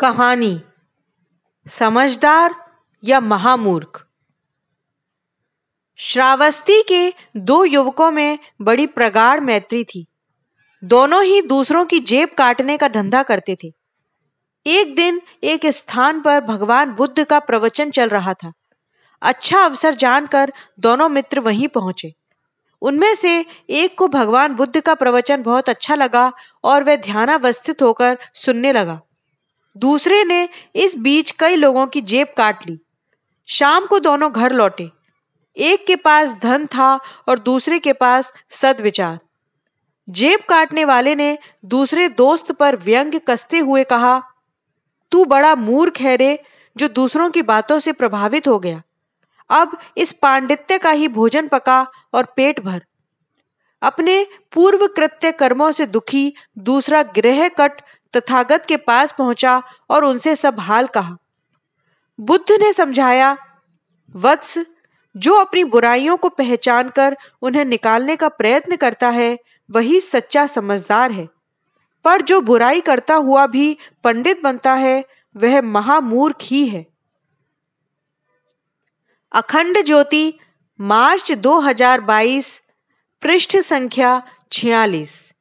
कहानी। समझदार या महामूर्ख? श्रावस्ती के दो युवकों में बड़ी प्रगाढ़ मैत्री थी। दोनों ही दूसरों की जेब काटने का धंधा करते थे। एक दिन एक स्थान पर भगवान बुद्ध का प्रवचन चल रहा था। अच्छा अवसर जानकर दोनों मित्र वहीं पहुँचे। उनमें से एक को भगवान बुद्ध का प्रवचन बहुत अच्छा लगा और वह ध्यानावस्थित होकर सुनने लगा। दूसरे ने इस बीच कई लोगों की जेब काट ली। शाम को दोनों घर लौटे। एक के पास धन था और दूसरे के पास सदविचार। जेब काटने वाले ने दूसरे दोस्त पर व्यंग कसते हुए कहा, तू बड़ा मूर्ख है रे, जो दूसरों की बातों से प्रभावित हो गया। अब इस पांडित्य का ही भोजन पका और पेट भर। अपने पूर्व कृत्य कर्मों से दुखी दूसरा गृह कट तथागत के पास पहुँचा और उनसे सब हाल कहा। बुद्ध ने समझाया, वत्स, जो अपनी बुराइयों को पहचान कर उन्हें निकालने का प्रयत्न करता है, वही सच्चा समझदार है। पर जो बुराई करता हुआ भी पंडित बनता है, वह महामूर्ख ही है। अखंड ज्योति, मार्च 2022 पृष्ठ संख्या छियालीस।